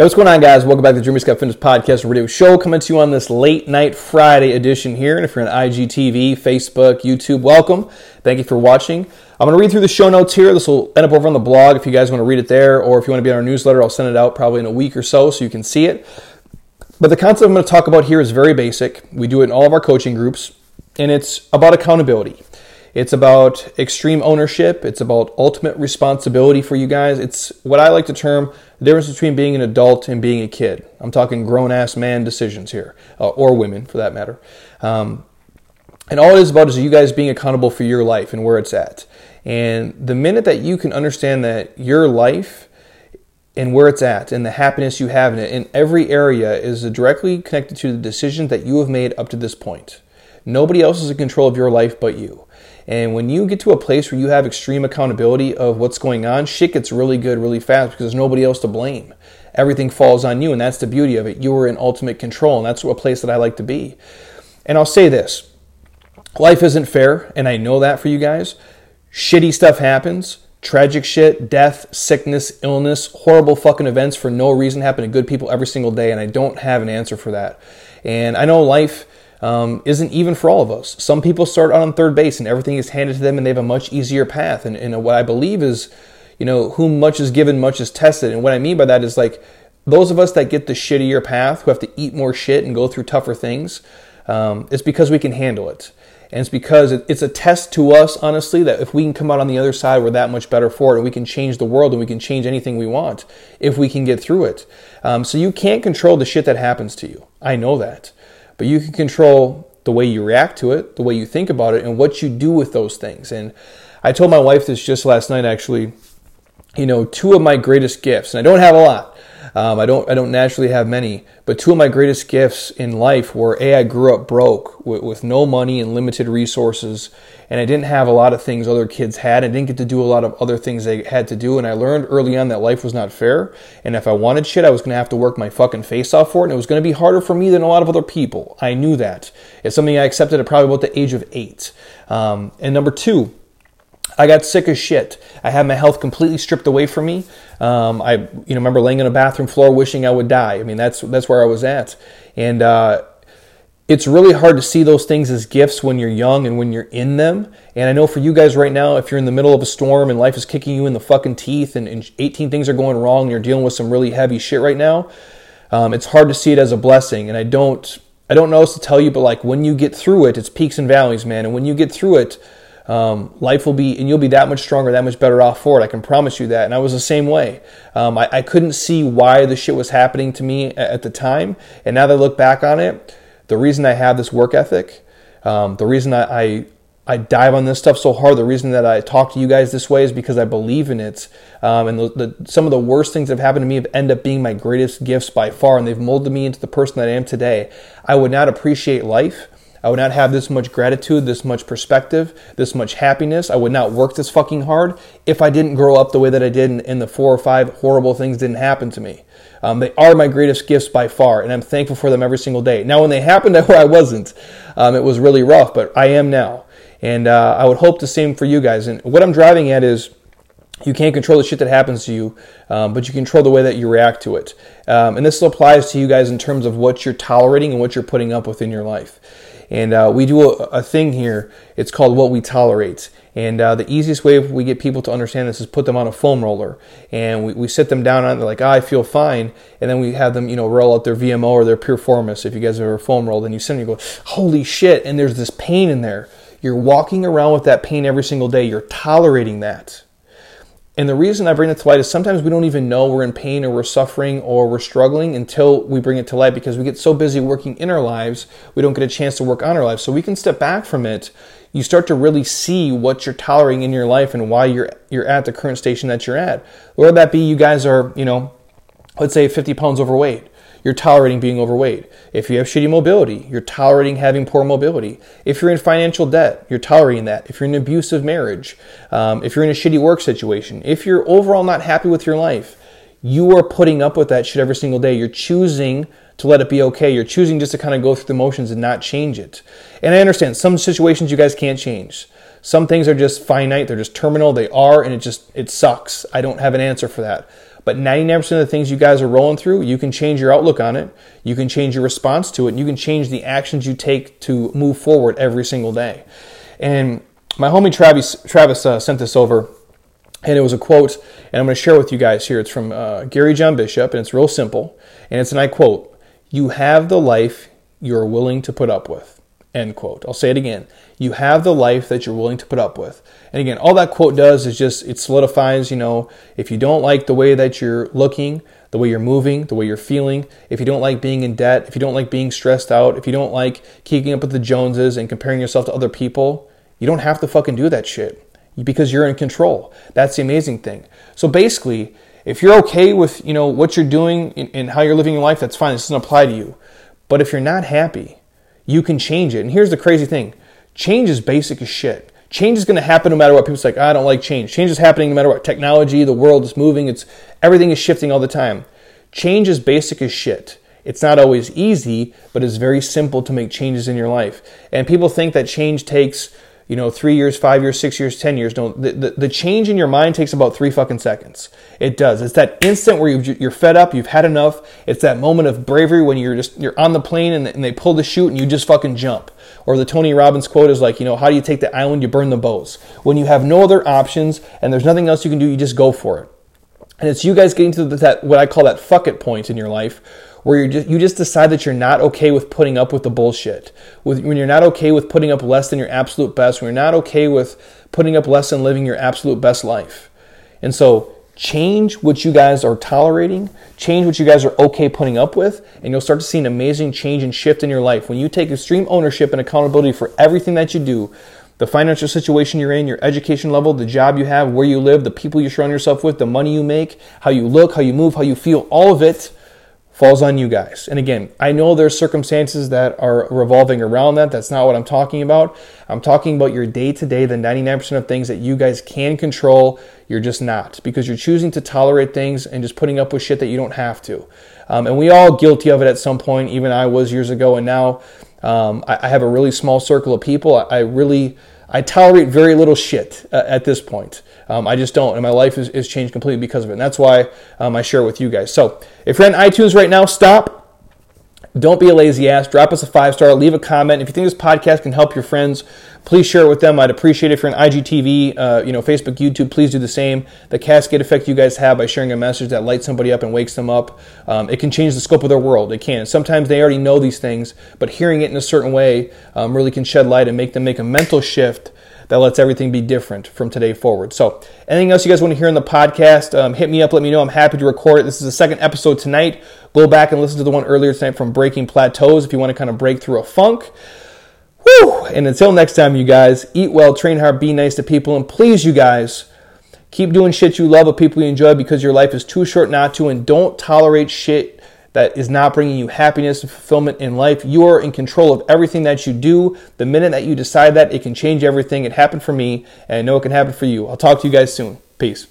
Hey, what's going on, guys? Welcome back to the Jeremy Scott Fitness Podcast Radio Show. Coming to you on this late night Friday edition here. And if you're on IGTV, Facebook, YouTube, welcome. Thank you for watching. I'm going to read through the show notes here. This will end up over on the blog if you guys want to read it there, or if you want to be on our newsletter, I'll send it out probably in a week or so so you can see it. But the concept I'm going to talk about here is very basic. We do it in all of our coaching groups, and it's about accountability. It's about extreme ownership. It's about ultimate responsibility for you guys. It's what I like to term the difference between being an adult and being a kid. I'm talking grown ass man decisions here, uh, or women for that matter. Um, and all it is about is you guys being accountable for your life and where it's at. And the minute that you can understand that your life and where it's at and the happiness you have in it in every area is directly connected to the decisions that you have made up to this point. Nobody else is in control of your life but you. And when you get to a place where you have extreme accountability of what's going on, shit gets really good really fast because there's nobody else to blame. Everything falls on you, and that's the beauty of it. You are in ultimate control, and that's a place that I like to be. And I'll say this life isn't fair, and I know that for you guys. Shitty stuff happens. Tragic shit, death, sickness, illness, horrible fucking events for no reason happen to good people every single day, and I don't have an answer for that. And I know life um, isn't even for all of us. Some people start on third base and everything is handed to them and they have a much easier path. And, and what I believe is, you know, whom much is given, much is tested. And what I mean by that is like those of us that get the shittier path, who have to eat more shit and go through tougher things, um, it's because we can handle it. And it's because it's a test to us, honestly, that if we can come out on the other side, we're that much better for it, and we can change the world, and we can change anything we want if we can get through it. Um, so you can't control the shit that happens to you. I know that but you can control the way you react to it, the way you think about it, and what you do with those things. And I told my wife this just last night, actually. You know, two of my greatest gifts, and I don't have a lot, um, I don't I don't naturally have many, but two of my greatest gifts in life were a I grew up broke with, with, no money and limited resources, and I didn't have a lot of things other kids had. I didn't get to do a lot of other things they had to do, and I learned early on that life was not fair. And if I wanted shit, I was to have to work my fucking face off for it, and it was to be harder for me than a lot of other people. I knew that. It's something I accepted at probably about the age of eight. Um, and number two I got sick as shit. I had my health completely stripped away from me. Um, I, you know, remember laying on a bathroom floor wishing I would die. I mean, that's that's where I was at, and uh, it's really hard to see those things as gifts when you're young and when you're in them. And I know for you guys right now, if you're in the middle of a storm and life is kicking you in the fucking teeth, and, and 18 things are going wrong, and you're dealing with some really heavy shit right now, um, it's hard to see it as a blessing. And I don't, I don't know what to tell you, but like when you get through it, it's peaks and valleys, man. And when you get through it um, life will be, and you'll be that much stronger, that much better off for it. I can promise you that. And I was the same way. Um, I, I, couldn't see why the shit was happening to me at, at, the time. And now that I look back on it, the reason I have this work ethic, um, the reason I, I, I dive on this stuff so hard. The reason that I talk to you guys this way is because I believe in it. Um, and the, the, some of the worst things that have happened to me have ended up being my greatest gifts by far, and they've molded me into the person that I am today. I would not appreciate life I would not have this much gratitude, this much perspective, this much happiness. I would not work this fucking hard if I didn't grow up the way that I did and, and the four or five horrible things didn't happen to me. Um, they are my greatest gifts by far, and I'm thankful for them every single day. Now, when they happened where I wasn't, um, it was really rough, but I am now. And uh, I would hope the same for you guys. And what I'm driving at is you can't control the shit that happens to you, um, but you control the way that you react to it. Um, and this applies to you guys in terms of what you're tolerating and what you're putting up with in your life. And uh, we do a, a, thing here. It's called what we tolerate. And uh, the easiest way we get people to understand this is put them on a foam roller, and we, we sit them down on. They're like, I feel fine, and then we have them, you know, roll out their VMO or their Piriformis. If you guys have ever foam rolled, and you sit and you go, holy shit! And there's this pain in there. You're walking around with that pain every single day. You're tolerating that. And the reason I bring it to light is sometimes we don't even know we're in pain or we're suffering or we're struggling until we bring it to light because we get so busy working in our lives, we don't get a chance to work on our lives. So we can step back from it. You start to really see what you're tolerating in your life and why you're you're at the current station that you're at. Whether that be you guys are, you know, let's say 50 pounds overweight you're tolerating being overweight. If you have shitty mobility, you're tolerating having poor mobility. If you're in financial debt, you're tolerating that. If you're in an abusive marriage, um, if you're in a shitty work situation, if you're overall not happy with your life, you are putting up with that shit every single day. You're choosing to let it be okay. You're choosing just to kind of go through the motions and not change it. And I understand some situations you guys can't change. Some things are just finite, they're just terminal, they are, and it just it sucks. I don't have an answer for that. But 99% of the things you guys are rolling through, you can change your outlook on it. You can change your response to it. You can change the actions you take to move forward every single day. And my homie Travis, Travis uh, sent this over, and it was a quote, and I'm going to share with you guys here. It's from uh, Gary John Bishop, and it's real simple. And it's, and I quote, You have the life you are willing to put up with. End quote. I'll say it again. You have the life that you're willing to put up with. And again, all that quote does is just, it solidifies, you know, if you don't like the way that you're looking, the way you're moving, the way you're feeling, if you don't like being in debt, if you don't like being stressed out, if you don't like keeping up with the Joneses and comparing yourself to other people, you don't have to fucking do that shit because you're in control. That's the amazing thing. So basically, if you're okay with, you know, what you're doing and how you're living your life, that's fine. This doesn't apply to you. But if you're not happy, you can change it. And here's the crazy thing change is basic as shit. Change is going to happen no matter what. People say, ah, I don't like change. Change is happening no matter what. Technology, the world is moving. It's everything is shifting all the time. Change is basic as shit. It's not always easy, but it's very simple to make changes in your life. And people think that change takes you know, three years, five years, six years, ten years. Don't the, the, the, change in your mind takes about three fucking seconds. It does. It's that instant where you are fed up, you've had enough. It's that moment of bravery when you're just you're on the plane and, and they pull the chute and you just fucking jump. Or the Tony Robbins quote is like, you know, how do you take the island? You burn the boats. When you have no other options and there's nothing else you can do, you just go for it. And it's you guys getting to that what I call that fuck it point in your life where you just you just decide that you're not okay with putting up with the bullshit. With, when you're not okay with putting up less than your absolute best, when you're not okay with putting up less than living your absolute best life. And so change what you guys are tolerating, change what you guys are okay putting up with, and you'll start to see an amazing change and shift in your life. When you take extreme ownership and accountability for everything that you do, the financial situation you're in, your education level, the job you have, where you live, the people you surround yourself with, the money you make, how you look, how you move, how you feel, all of it falls on you guys. And again, I know there's circumstances that are revolving around that. That's not what I'm talking about. I'm talking about your day to day, the 99% of things that you guys can control, you're just not because you're choosing to tolerate things and just putting up with shit that you don't have to. Um, and we all guilty of it at some point. Even I was years ago, and now um, I, I, have a really small circle of people. I, I really I tolerate very little shit uh, at this point. Um, I just don't, and my life is, is changed completely because of it. And that's why um, I share it with you guys. So if you're on iTunes right now, stop. Don't be a lazy ass. Drop us a five star. Leave a comment. If you think this podcast can help your friends, please share it with them. I'd appreciate it if you're on IGTV, uh, you know, Facebook, YouTube. Please do the same. The cascade effect you guys have by sharing a message that lights somebody up and wakes them up. Um, it can change the scope of their world. It can. Sometimes they already know these things, but hearing it in a certain way um, really can shed light and make them make a mental shift that lets everything be different from today forward. So, anything else you guys want to hear in the podcast, um, hit me up. Let me know. I'm happy to record it. This is the second episode tonight. Go back and listen to the one earlier tonight from Breaking Plateaus if you want to kind of break through a funk. Whew! And until next time, you guys, eat well, train hard, be nice to people, and please, you guys, keep doing shit you love with people you enjoy because your life is too short not to, and don't tolerate shit that is not bringing you happiness and fulfillment in life. You are in control of everything that you do. The minute that you decide that, it can change everything. It happened for me, and I know it can happen for you. I'll talk to you guys soon. Peace.